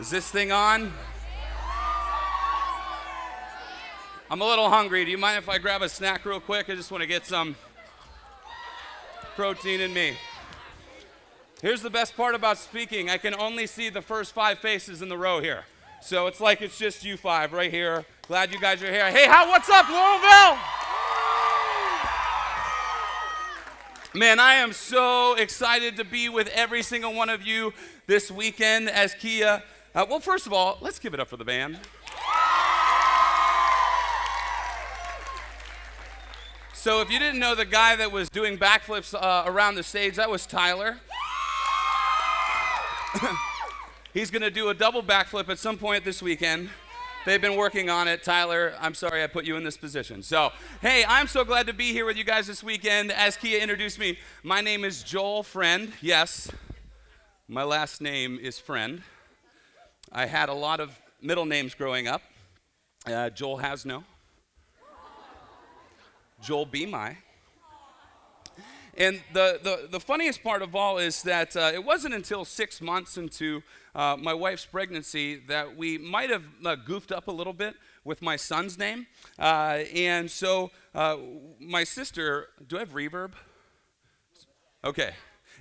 Is this thing on? I'm a little hungry. Do you mind if I grab a snack real quick? I just want to get some protein in me. Here's the best part about speaking I can only see the first five faces in the row here. So it's like it's just you five right here. Glad you guys are here. Hey, how, what's up, Louisville? Man, I am so excited to be with every single one of you this weekend as Kia. Uh, well, first of all, let's give it up for the band. So, if you didn't know the guy that was doing backflips uh, around the stage, that was Tyler. He's going to do a double backflip at some point this weekend. They've been working on it. Tyler, I'm sorry I put you in this position. So, hey, I'm so glad to be here with you guys this weekend. As Kia introduced me, my name is Joel Friend. Yes, my last name is Friend. I had a lot of middle names growing up. Uh, Joel Hasno, Joel Be My. And the, the, the funniest part of all is that uh, it wasn't until six months into uh, my wife's pregnancy that we might have uh, goofed up a little bit with my son's name. Uh, and so uh, my sister, do I have reverb? Okay.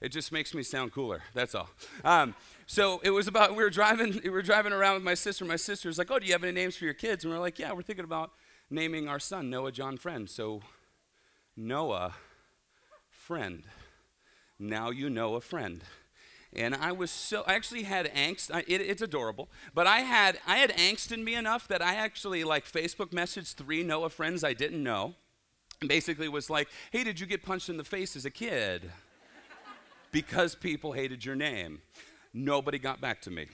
It just makes me sound cooler. That's all. Um, so it was about we were driving we were driving around with my sister. My sister was like, "Oh, do you have any names for your kids?" And we are like, "Yeah, we're thinking about naming our son Noah John Friend." So Noah friend. Now you know a friend. And I was so, I actually had angst. I, it, it's adorable, but I had, I had angst in me enough that I actually like Facebook messaged three Noah friends I didn't know. And basically was like, hey, did you get punched in the face as a kid? because people hated your name. Nobody got back to me.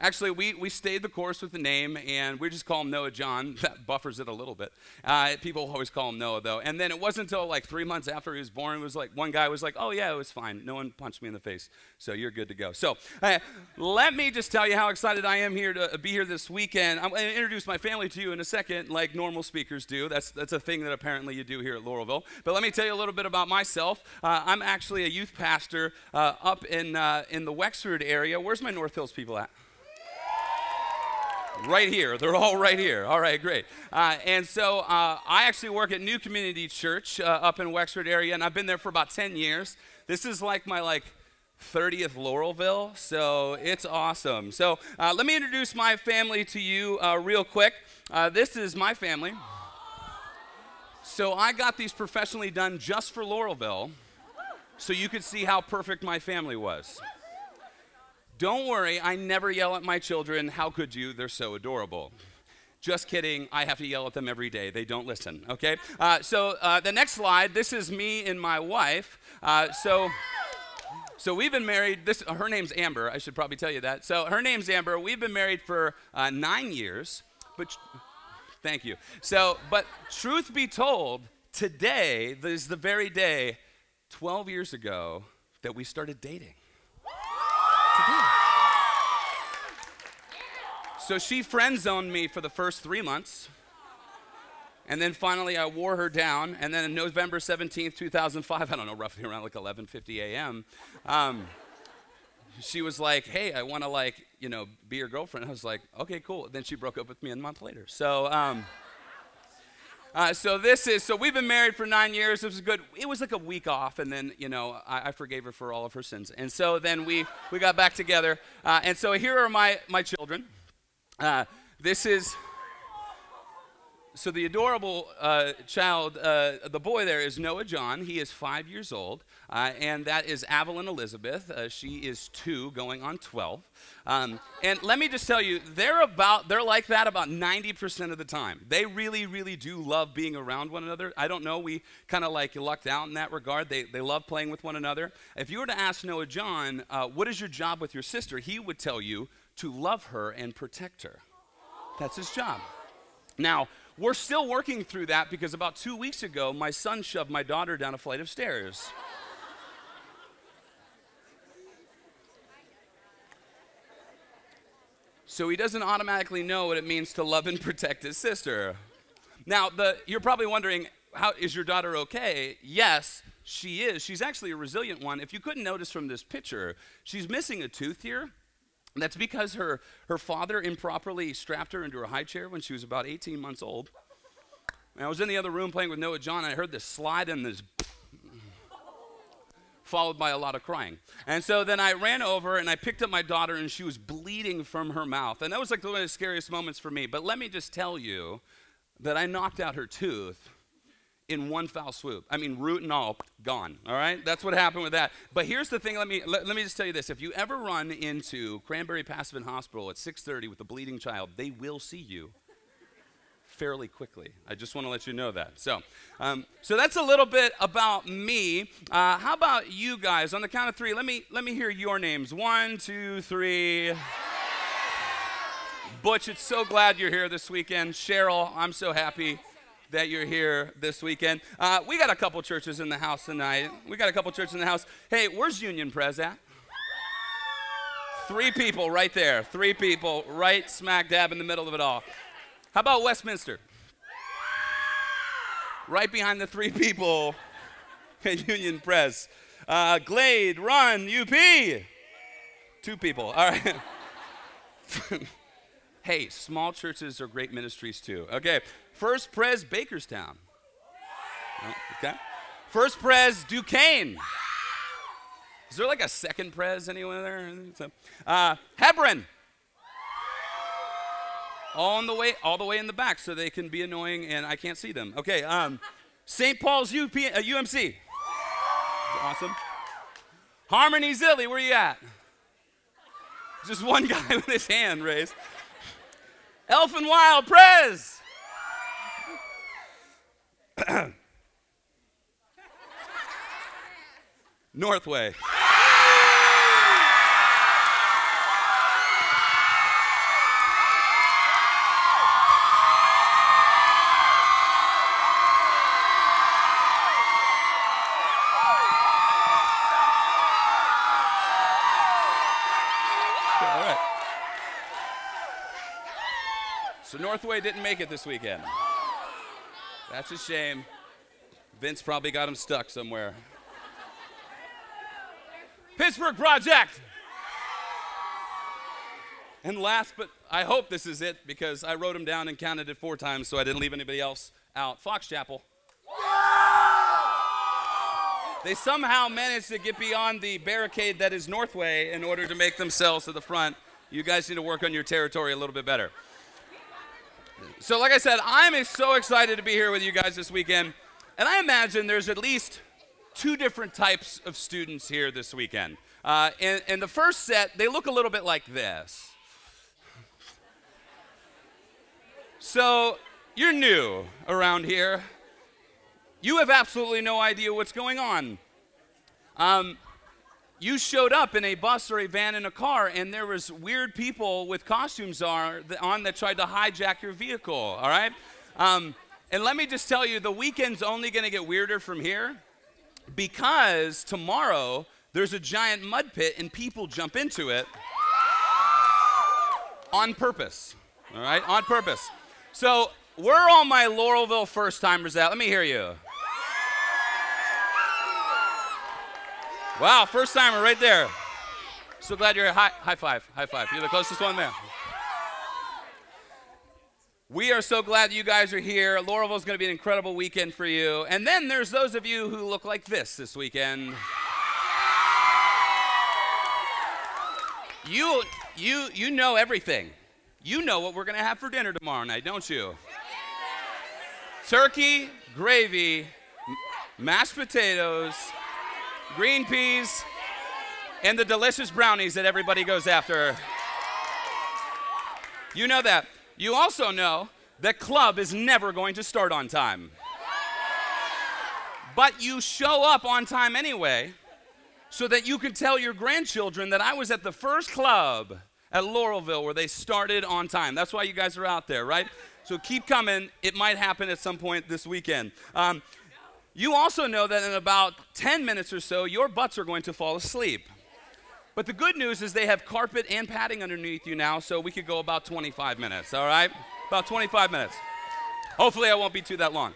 Actually, we, we stayed the course with the name, and we just call him Noah John. That buffers it a little bit. Uh, people always call him Noah, though. And then it wasn't until like three months after he was born, it was like one guy was like, "Oh yeah, it was fine. No one punched me in the face, so you're good to go." So uh, let me just tell you how excited I am here to be here this weekend. I'm going to introduce my family to you in a second, like normal speakers do. That's that's a thing that apparently you do here at Laurelville. But let me tell you a little bit about myself. Uh, I'm actually a youth pastor uh, up in uh, in the Wexford area. Where's my North Hills people at? Right here. They're all right here. All right, great. Uh, and so uh, I actually work at New Community Church uh, up in Wexford area, and I've been there for about 10 years. This is like my like 30th Laurelville, so it's awesome. So uh, let me introduce my family to you uh, real quick. Uh, this is my family. So I got these professionally done just for Laurelville, so you could see how perfect my family was. Don't worry, I never yell at my children. How could you? They're so adorable. Just kidding. I have to yell at them every day. They don't listen, okay? Uh, so uh, the next slide, this is me and my wife. Uh, so. So we've been married. This her name's Amber. I should probably tell you that. So her name's Amber. We've been married for uh, nine years. But thank you. So, but truth be told, today is the very day, 12 years ago, that we started dating. So she friend zoned me for the first three months. And then finally, I wore her down. And then on November 17th, 2005, I don't know, roughly around like 11:50 a.m., um, she was like, "Hey, I want to like, you know, be your girlfriend." I was like, "Okay, cool." Then she broke up with me a month later. So. Um, uh, so this is so we've been married for nine years. It was good. It was like a week off, and then you know I, I forgave her for all of her sins, and so then we we got back together. Uh, and so here are my my children. Uh, this is so the adorable uh, child, uh, the boy there is Noah John. He is five years old, uh, and that is Avalyn Elizabeth. Uh, she is two, going on 12. Um, and let me just tell you, they're about they're like that about 90% of the time. They really, really do love being around one another. I don't know, we kind of like lucked out in that regard. They they love playing with one another. If you were to ask Noah John, uh, what is your job with your sister, he would tell you to love her and protect her. That's his job. Now, we're still working through that because about two weeks ago, my son shoved my daughter down a flight of stairs. So he doesn't automatically know what it means to love and protect his sister. Now, the, you're probably wondering, how is your daughter okay? Yes, she is. She's actually a resilient one. If you couldn't notice from this picture, she's missing a tooth here. That's because her, her father improperly strapped her into a high chair when she was about 18 months old. And I was in the other room playing with Noah John, and I heard this slide and this followed by a lot of crying. And so then I ran over and I picked up my daughter, and she was bleeding from her mouth. And that was like one of the scariest moments for me. But let me just tell you that I knocked out her tooth in one foul swoop. I mean, root and all gone. All right, that's what happened with that. But here's the thing. Let me let, let me just tell you this: if you ever run into Cranberry Passavant Hospital at 6:30 with a bleeding child, they will see you fairly quickly. I just want to let you know that. So, um, so that's a little bit about me. Uh, how about you guys? On the count of three, let me let me hear your names. One, two, three. Butch, it's so glad you're here this weekend. Cheryl, I'm so happy that you're here this weekend. Uh, we got a couple churches in the house tonight. We got a couple churches in the house. Hey, where's Union Pres at? Three people right there. Three people right smack dab in the middle of it all. How about Westminster? Right behind the three people at Union Pres. Uh, Glade, Run, UP. Two people. All right. hey, small churches are great ministries too. Okay. First Pres, Bakerstown. Oh, okay. First Pres, Duquesne. Is there like a second Pres anyone there? Uh, Hebron all the way, all the way in the back, so they can be annoying and I can't see them. Okay, um, St. Paul's UP, uh, UMC. Awesome. Harmony Zilly, where you at? Just one guy with his hand raised. Elfinwild, Pres. Northway. So Northway didn't make it this weekend. That's a shame. Vince probably got him stuck somewhere. Pittsburgh Project. And last, but I hope this is it because I wrote them down and counted it four times so I didn't leave anybody else out. Fox Chapel. They somehow managed to get beyond the barricade that is Northway in order to make themselves to the front. You guys need to work on your territory a little bit better. So, like I said, I'm so excited to be here with you guys this weekend. And I imagine there's at least two different types of students here this weekend. Uh, and, and the first set, they look a little bit like this. So, you're new around here. You have absolutely no idea what's going on. Um, you showed up in a bus or a van in a car and there was weird people with costumes on that tried to hijack your vehicle all right? Um, and let me just tell you the weekend's only going to get weirder from here because tomorrow there's a giant mud pit and people jump into it on purpose all right? On purpose. So where are all my laurelville first timers at? Let me hear you Wow, first timer right there. So glad you're here. High, high five, high five. You're the closest one there. We are so glad you guys are here. Laurelville is going to be an incredible weekend for you. And then there's those of you who look like this this weekend. You, you, you know everything. You know what we're going to have for dinner tomorrow night, don't you? Turkey, gravy, mashed potatoes, green peas, and the delicious brownies that everybody goes after. You know that. You also know that club is never going to start on time. But you show up on time anyway so that you can tell your grandchildren that I was at the first club at Laurelville where they started on time. That's why you guys are out there, right? So keep coming. It might happen at some point this weekend. Um, you also know that in about 10 minutes or so, your butts are going to fall asleep. But the good news is they have carpet and padding underneath you now, so we could go about 25 minutes, all right? About 25 minutes. Hopefully, I won't be too that long.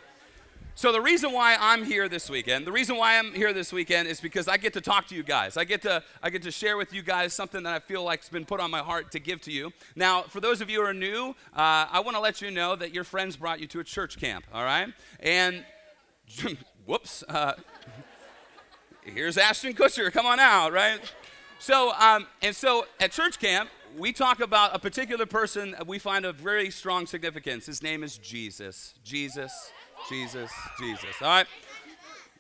So the reason why I'm here this weekend, the reason why I'm here this weekend is because I get to talk to you guys. I get to I get to share with you guys something that I feel like's been put on my heart to give to you. Now, for those of you who are new, uh, I want to let you know that your friends brought you to a church camp. All right, and whoops, uh, here's Ashton Kutcher. Come on out, right? So, um, and so at church camp, we talk about a particular person we find of very strong significance. His name is Jesus. Jesus. Jesus, Jesus. All right.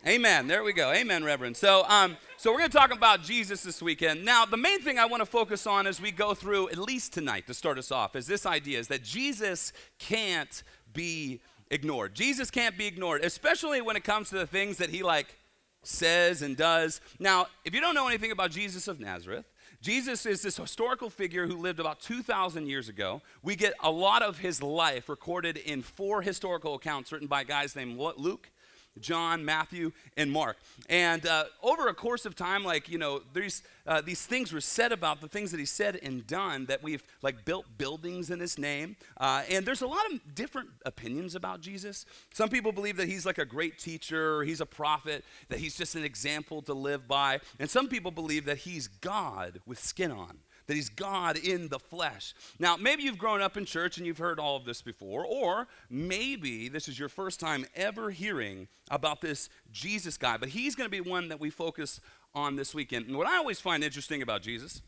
Amen. There we go. Amen, Reverend. So, um, so we're going to talk about Jesus this weekend. Now, the main thing I want to focus on as we go through, at least tonight, to start us off, is this idea: is that Jesus can't be ignored. Jesus can't be ignored, especially when it comes to the things that he like says and does. Now, if you don't know anything about Jesus of Nazareth, Jesus is this historical figure who lived about 2,000 years ago. We get a lot of his life recorded in four historical accounts written by guys named Luke, John, Matthew, and Mark. And uh, over a course of time, like, you know, these, uh, these things were said about the things that he said and done that we've, like, built buildings in his name. Uh, and there's a lot of different opinions about Jesus. Some people believe that he's like a great teacher, he's a prophet, that he's just an example to live by. And some people believe that he's God with skin on that he's God in the flesh. Now, maybe you've grown up in church and you've heard all of this before, or maybe this is your first time ever hearing about this Jesus guy, but he's going to be one that we focus on this weekend. And what I always find interesting about Jesus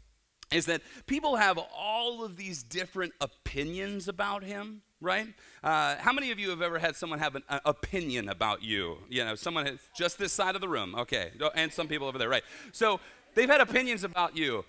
is that people have all of these different opinions about him right? Uh, how many of you have ever had someone have an uh, opinion about you? You know, someone has, just this side of the room, okay, and some people over there, right? So they've had opinions about you.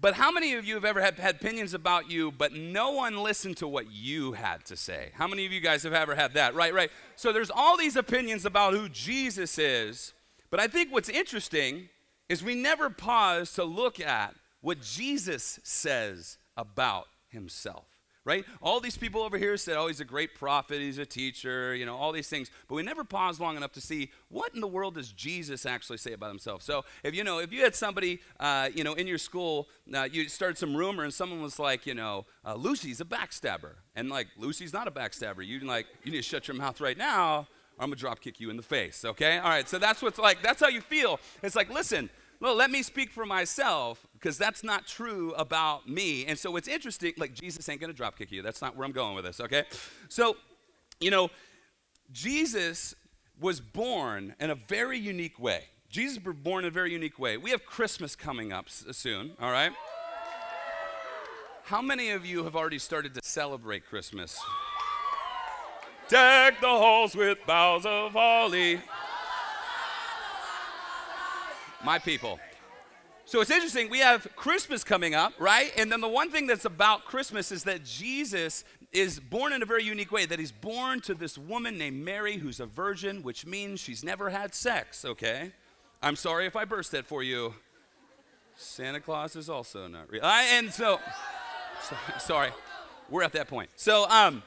But how many of you have ever had, had opinions about you, but no one listened to what you had to say? How many of you guys have ever had that? Right, right. So there's all these opinions about who Jesus is, but I think what's interesting is we never pause to look at what Jesus says about himself right? All these people over here said, oh, he's a great prophet, he's a teacher, you know, all these things. But we never pause long enough to see what in the world does Jesus actually say about himself. So if you know, if you had somebody, uh, you know, in your school, uh, you started some rumor and someone was like, you know, uh, Lucy's a backstabber. And like, Lucy's not a backstabber. You like, you need to shut your mouth right now or I'm gonna drop kick you in the face, okay? All right, so that's what's like, that's how you feel. It's like, listen, well, let me speak for myself because that's not true about me. And so it's interesting, like Jesus ain't gonna drop kick you. That's not where I'm going with this, okay? So, you know, Jesus was born in a very unique way. Jesus was born in a very unique way. We have Christmas coming up soon, all right? How many of you have already started to celebrate Christmas? Deck the halls with boughs of holly. My people. So it's interesting. We have Christmas coming up, right? And then the one thing that's about Christmas is that Jesus is born in a very unique way. That he's born to this woman named Mary, who's a virgin, which means she's never had sex, okay? I'm sorry if I burst that for you. Santa Claus is also not real. I, and so, so, sorry, we're at that point. So, um,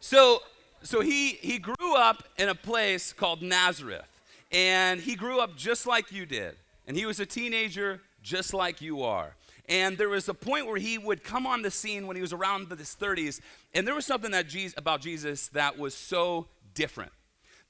so, so he, he grew up in a place called Nazareth. And he grew up just like you did. And he was a teenager just like you are. And there was a point where he would come on the scene when he was around his 30s, and there was something that Jesus, about Jesus that was so different.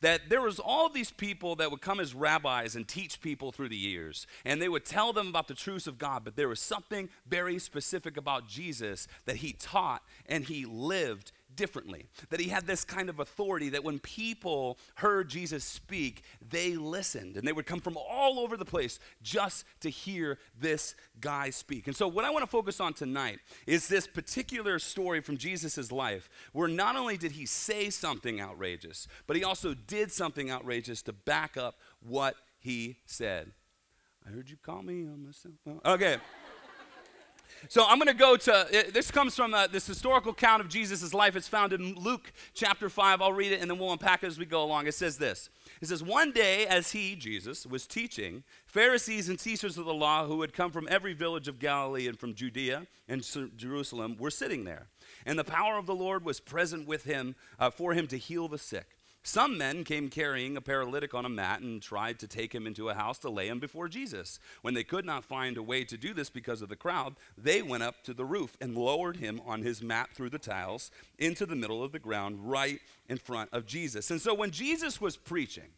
That there was all these people that would come as rabbis and teach people through the years, and they would tell them about the truths of God, but there was something very specific about Jesus that he taught and he lived differently. That he had this kind of authority that when people heard Jesus speak, they listened. And they would come from all over the place just to hear this guy speak. And so, what I want to focus on tonight is this particular story from Jesus' life, where not only did he say something outrageous, but he also did something outrageous to back up what he said. I heard you call me on my cell phone. Okay. So I'm going to go to, this comes from uh, this historical account of Jesus' life. It's found in Luke chapter 5. I'll read it and then we'll unpack it as we go along. It says this It says, One day as he, Jesus, was teaching, Pharisees and teachers of the law who had come from every village of Galilee and from Judea and Jerusalem were sitting there. And the power of the Lord was present with him uh, for him to heal the sick. Some men came carrying a paralytic on a mat and tried to take him into a house to lay him before Jesus. When they could not find a way to do this because of the crowd, they went up to the roof and lowered him on his mat through the tiles into the middle of the ground right in front of Jesus. And so when Jesus was preaching,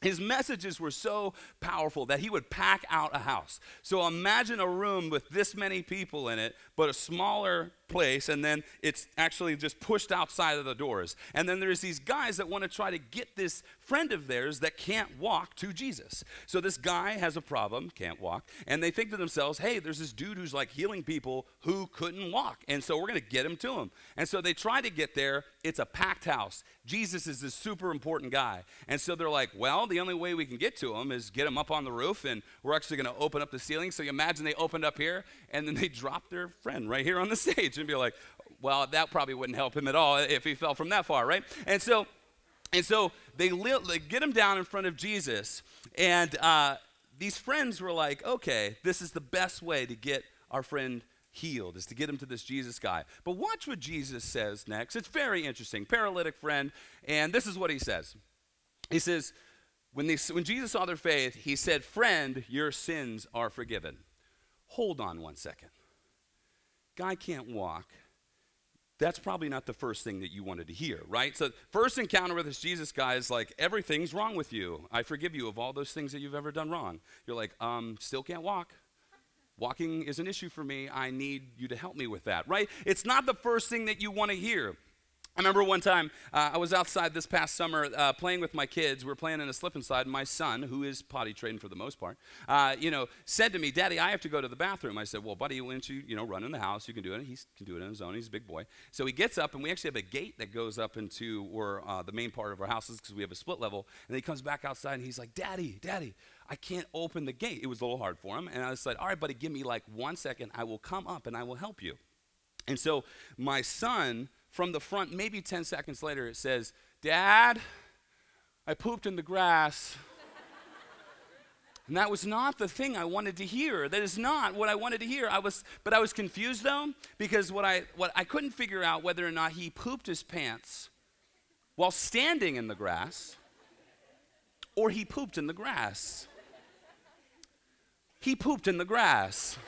his messages were so powerful that he would pack out a house. So imagine a room with this many people in it, but a smaller place and then it's actually just pushed outside of the doors. And then there's these guys that want to try to get this friend of theirs that can't walk to Jesus. So this guy has a problem, can't walk, and they think to themselves, hey, there's this dude who's like healing people who couldn't walk. And so we're going to get him to him. And so they try to get there. It's a packed house. Jesus is this super important guy. And so they're like, well, the only way we can get to him is get him up on the roof, and we're actually going to open up the ceiling. So you imagine they opened up here, and then they drop their friend right here on the stage and be like, well, that probably wouldn't help him at all if he fell from that far, right? And so, and so they, li- get him down in front of Jesus, and uh, these friends were like, okay, this is the best way to get our friend healed, is to get him to this Jesus guy. But watch what Jesus says next. It's very interesting. Paralytic friend, and this is what he says. He says, when, they, when Jesus saw their faith, he said, Friend, your sins are forgiven. Hold on one second guy can't walk, that's probably not the first thing that you wanted to hear, right? So, first encounter with this Jesus guy is like, everything's wrong with you. I forgive you of all those things that you've ever done wrong. You're like, um, still can't walk. Walking is an issue for me. I need you to help me with that, right? It's not the first thing that you want to hear. I remember one time uh, I was outside this past summer uh, playing with my kids. We were playing in a slip and slide. My son, who is potty trained for the most part, uh, you know, said to me, "Daddy, I have to go to the bathroom." I said, "Well, buddy, why don't you, you know, run in the house? You can do it." He can do it on his own. He's a big boy. So he gets up, and we actually have a gate that goes up into where uh, the main part of our house is because we have a split level. And he comes back outside, and he's like, "Daddy, Daddy." I can't open the gate. It was a little hard for him. And I said, All right, buddy, give me like one second. I will come up and I will help you. And so my son from the front, maybe 10 seconds later, it says, Dad, I pooped in the grass. and that was not the thing I wanted to hear. That is not what I wanted to hear. I was, but I was confused though, because what I, what I couldn't figure out whether or not he pooped his pants while standing in the grass or he pooped in the grass. He pooped in the grass.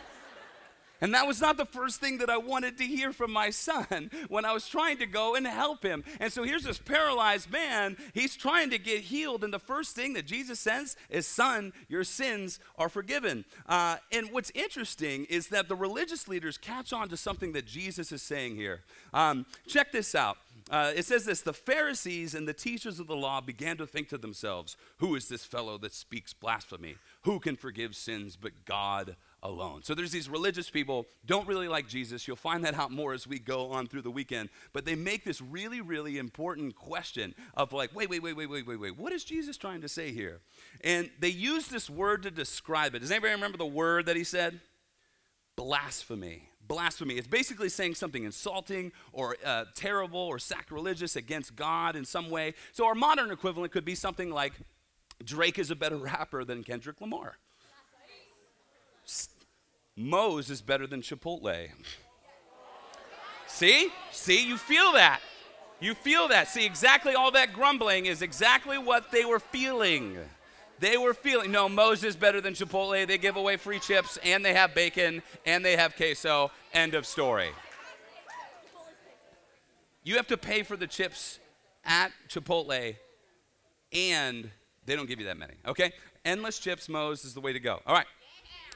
And that was not the first thing that I wanted to hear from my son when I was trying to go and help him. And so here's this paralyzed man. He's trying to get healed. And the first thing that Jesus says is, Son, your sins are forgiven. Uh, and what's interesting is that the religious leaders catch on to something that Jesus is saying here. Um, check this out. Uh, it says this the Pharisees and the teachers of the law began to think to themselves, Who is this fellow that speaks blasphemy? Who can forgive sins but God alone. So there's these religious people don't really like Jesus. You'll find that out more as we go on through the weekend. But they make this really really important question of like, wait, wait, wait, wait, wait, wait, wait. What is Jesus trying to say here? And they use this word to describe it. Does anybody remember the word that he said? Blasphemy. Blasphemy. It's basically saying something insulting or uh, terrible or sacrilegious against God in some way. So our modern equivalent could be something like Drake is a better rapper than Kendrick Lamar. Moe's is better than Chipotle. See? See, you feel that. You feel that. See, exactly all that grumbling is exactly what they were feeling. They were feeling, no, Moe's is better than Chipotle. They give away free chips, and they have bacon, and they have queso. End of story. You have to pay for the chips at Chipotle, and they don't give you that many, okay? Endless chips, Moe's is the way to go. All right.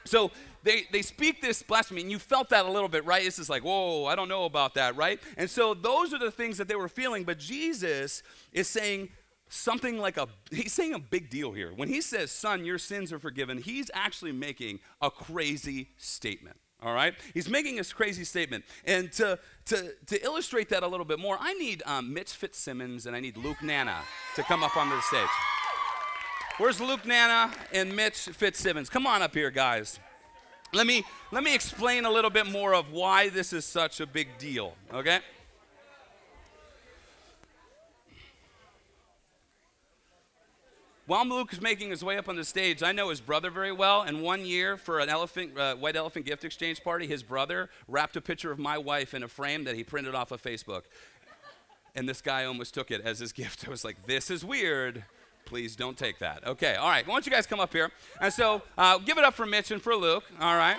So they, they speak this blasphemy, and you felt that a little bit, right? It's just like, whoa, I don't know about that, right? And so those are the things that they were feeling, but Jesus is saying something like a, he's saying a big deal here. When he says, son, your sins are forgiven, he's actually making a crazy statement. All right? He's making this crazy statement. And to, to, to illustrate that a little bit more, I need um, Mitch Fitzsimmons and I need Luke Nana to come up onto the stage. Where's Luke Nana and Mitch Fitzsimmons? Come on up here, guys. Let me, let me explain a little bit more of why this is such a big deal, okay? While Luke is making his way up on the stage, I know his brother very well. And one year, for an elephant, uh, white elephant gift exchange party, his brother wrapped a picture of my wife in a frame that he printed off of Facebook. and this guy almost took it as his gift. I was like, this is weird. Please don't take that. Okay, all right. Why don't you guys come up here? And so uh, give it up for Mitch and for Luke. All right.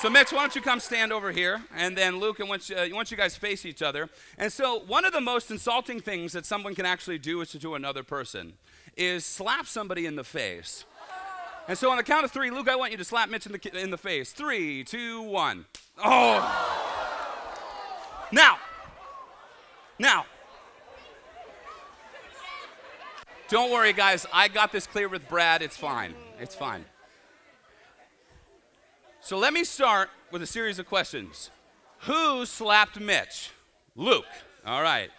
So, Mitch, why don't you come stand over here? And then, Luke, and once, uh, once you guys face each other. And so, one of the most insulting things that someone can actually do is to do another person is slap somebody in the face. And so, on the count of three, Luke, I want you to slap Mitch in the, in the face. Three, two, one. Oh. Now, now, don't worry, guys. I got this clear with Brad. It's fine. It's fine. So let me start with a series of questions. Who slapped Mitch? Luke. All right.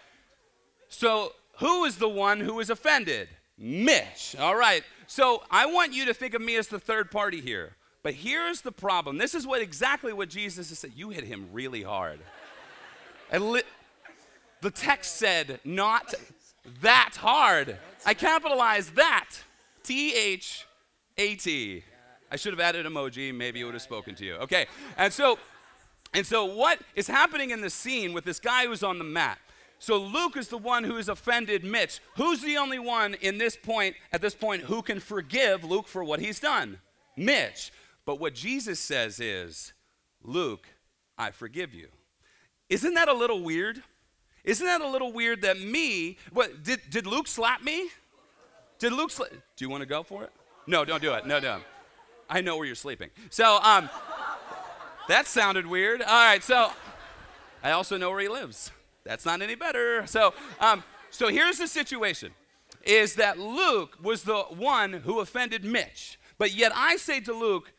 So who is the one who was offended? Mitch. All right. So I want you to think of me as the third party here. But here's the problem. This is what exactly what Jesus said. You hit him really hard. Li- the text said, not that hard. I capitalized that. T H A T. I should have added emoji, maybe it would have spoken to you. Okay, and so, and so what is happening in the scene with this guy who's on the mat? So Luke is the one who has offended Mitch. Who's the only one in this point, at this point, who can forgive Luke for what he's done? Mitch. But what Jesus says is, Luke, I forgive you. Isn't that a little weird? Isn't that a little weird that me, what, did, did Luke slap me? Did Luke slap? Do you want to go for it? No, don't do it. No, no. I know where you're sleeping. So, um, that sounded weird. All right, so I also know where he lives. That's not any better. So, um, so here's the situation: is that Luke was the one who offended Mitch, but yet I say to Luke,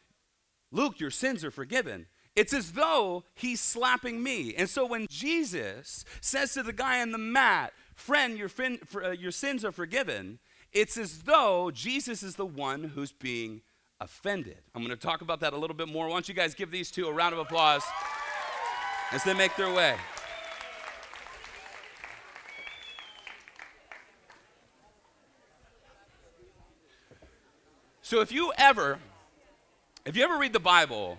Luke, your sins are forgiven. It's as though he's slapping me. And so when Jesus says to the guy on the mat, friend, your, fin- for, uh, your sins are forgiven, it's as though Jesus is the one who's being offended. I'm going to talk about that a little bit more. Why don't you guys give these two a round of applause as they make their way? So if you ever if you ever read the Bible,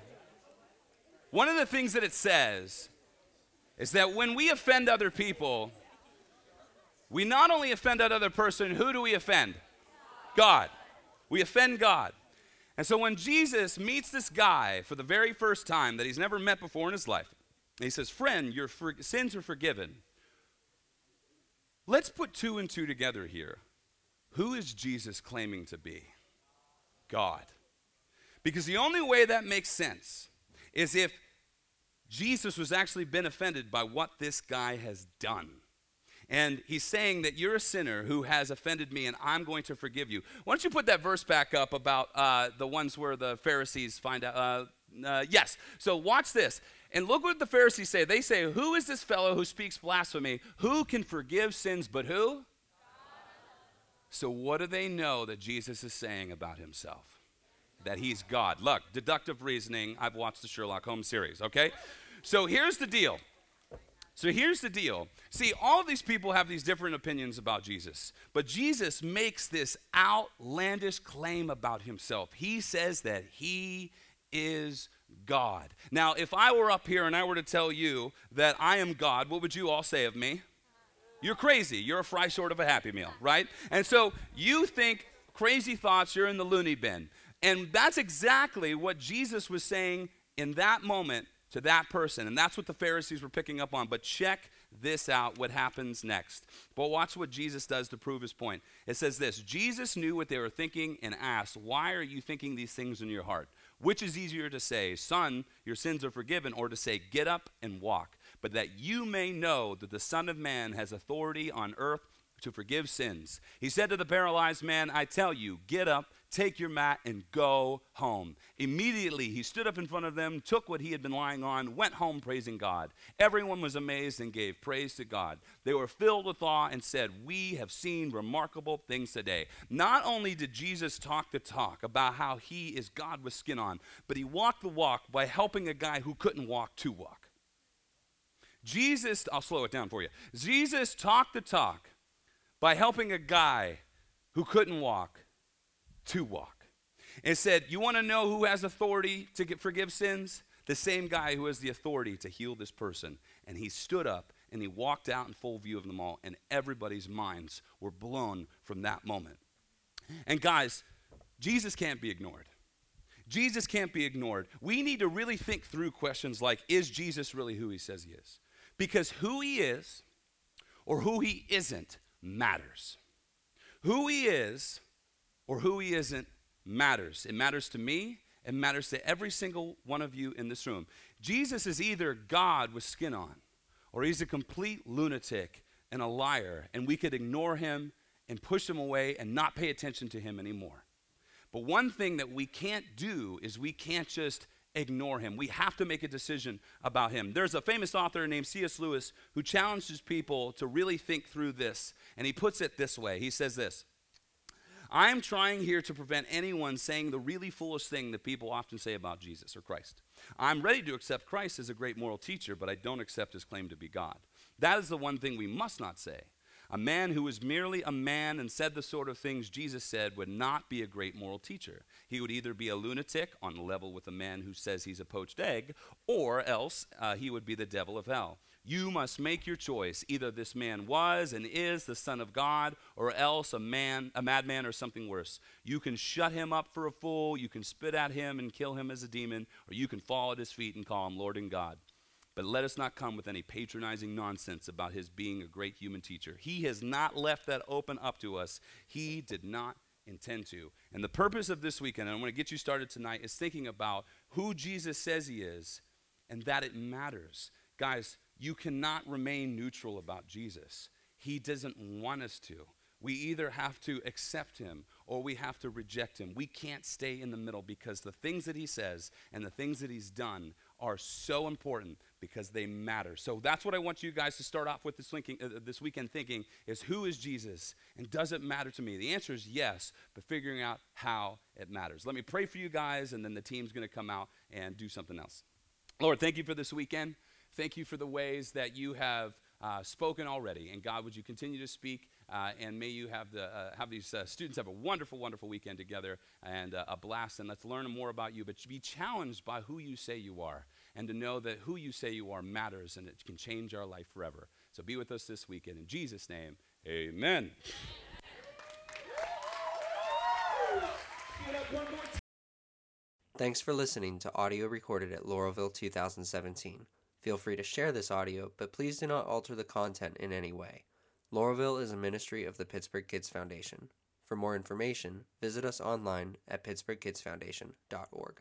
one of the things that it says is that when we offend other people, we not only offend that other person, who do we offend? God. We offend God. And so when Jesus meets this guy for the very first time that he's never met before in his life, he says, Friend, your for- sins are forgiven. Let's put two and two together here. Who is Jesus claiming to be? God. Because the only way that makes sense is if Jesus was actually been offended by what this guy has done. And he's saying that you're a sinner who has offended me, and I'm going to forgive you. Why don't you put that verse back up about uh, the ones where the Pharisees find out? Uh, uh, yes. So watch this. And look what the Pharisees say. They say, Who is this fellow who speaks blasphemy? Who can forgive sins but who? So, what do they know that Jesus is saying about himself? That he's God. Look, deductive reasoning. I've watched the Sherlock Holmes series, okay? So, here's the deal so here's the deal. See, all these people have these different opinions about Jesus, but Jesus makes this outlandish claim about himself. He says that he is God. Now, if I were up here and I were to tell you that I am God, what would you all say of me? You're crazy. You're a fry short of a happy meal, right? And so you think crazy thoughts, you're in the loony bin. And that's exactly what Jesus was saying in that moment to that person. And that's what the Pharisees were picking up on. But check this out what happens next. But watch what Jesus does to prove his point. It says this Jesus knew what they were thinking and asked, Why are you thinking these things in your heart? Which is easier to say, Son, your sins are forgiven, or to say, Get up and walk? But that you may know that the Son of Man has authority on earth to forgive sins. He said to the paralyzed man, I tell you, get up Take your mat and go home. Immediately he stood up in front of them, took what he had been lying on, went home praising God. Everyone was amazed and gave praise to God. They were filled with awe and said, We have seen remarkable things today. Not only did Jesus talk the talk about how he is God with skin on, but he walked the walk by helping a guy who couldn't walk to walk. Jesus, I'll slow it down for you. Jesus talked the talk by helping a guy who couldn't walk to walk. And said, You want to know who has authority to get, forgive sins? The same guy who has the authority to heal this person. And he stood up and he walked out in full view of them all, and everybody's minds were blown from that moment. And guys, Jesus can't be ignored. Jesus can't be ignored. We need to really think through questions like Is Jesus really who he says he is? Because who he is or who he isn't matters. Who he is or who he isn't matters. It matters to me, it matters to every single one of you in this room. Jesus is either God with skin on, or he's a complete lunatic and a liar, and we could ignore him and push him away and not pay attention to him anymore. But one thing that we can't do is we can't just ignore him. We have to make a decision about him. There's a famous author named C.S. Lewis who challenges people to really think through this, and he puts it this way He says this I'm trying here to prevent anyone saying the really foolish thing that people often say about Jesus or Christ. I'm ready to accept Christ as a great moral teacher, but I don't accept his claim to be God. That is the one thing we must not say. A man who was merely a man and said the sort of things Jesus said would not be a great moral teacher. He would either be a lunatic on level with a man who says he's a poached egg, or else uh, he would be the devil of hell. You must make your choice. Either this man was and is the Son of God, or else a man, a madman, or something worse. You can shut him up for a fool, you can spit at him and kill him as a demon, or you can fall at his feet and call him Lord and God. But let us not come with any patronizing nonsense about his being a great human teacher. He has not left that open up to us. He did not intend to. And the purpose of this weekend, and I want to get you started tonight, is thinking about who Jesus says he is and that it matters. Guys, you cannot remain neutral about Jesus. He doesn't want us to. We either have to accept him or we have to reject him. We can't stay in the middle because the things that he says and the things that he's done are so important because they matter. So that's what I want you guys to start off with this, thinking, uh, this weekend thinking is who is Jesus and does it matter to me? The answer is yes, but figuring out how it matters. Let me pray for you guys and then the team's going to come out and do something else. Lord, thank you for this weekend. Thank you for the ways that you have uh, spoken already. And God, would you continue to speak? Uh, and may you have, the, uh, have these uh, students have a wonderful, wonderful weekend together and uh, a blast. And let's learn more about you, but be challenged by who you say you are and to know that who you say you are matters and it can change our life forever. So be with us this weekend. In Jesus' name, amen. Thanks for listening to audio recorded at Laurelville 2017. Feel free to share this audio, but please do not alter the content in any way. Laurelville is a ministry of the Pittsburgh Kids Foundation. For more information, visit us online at pittsburghkidsfoundation.org.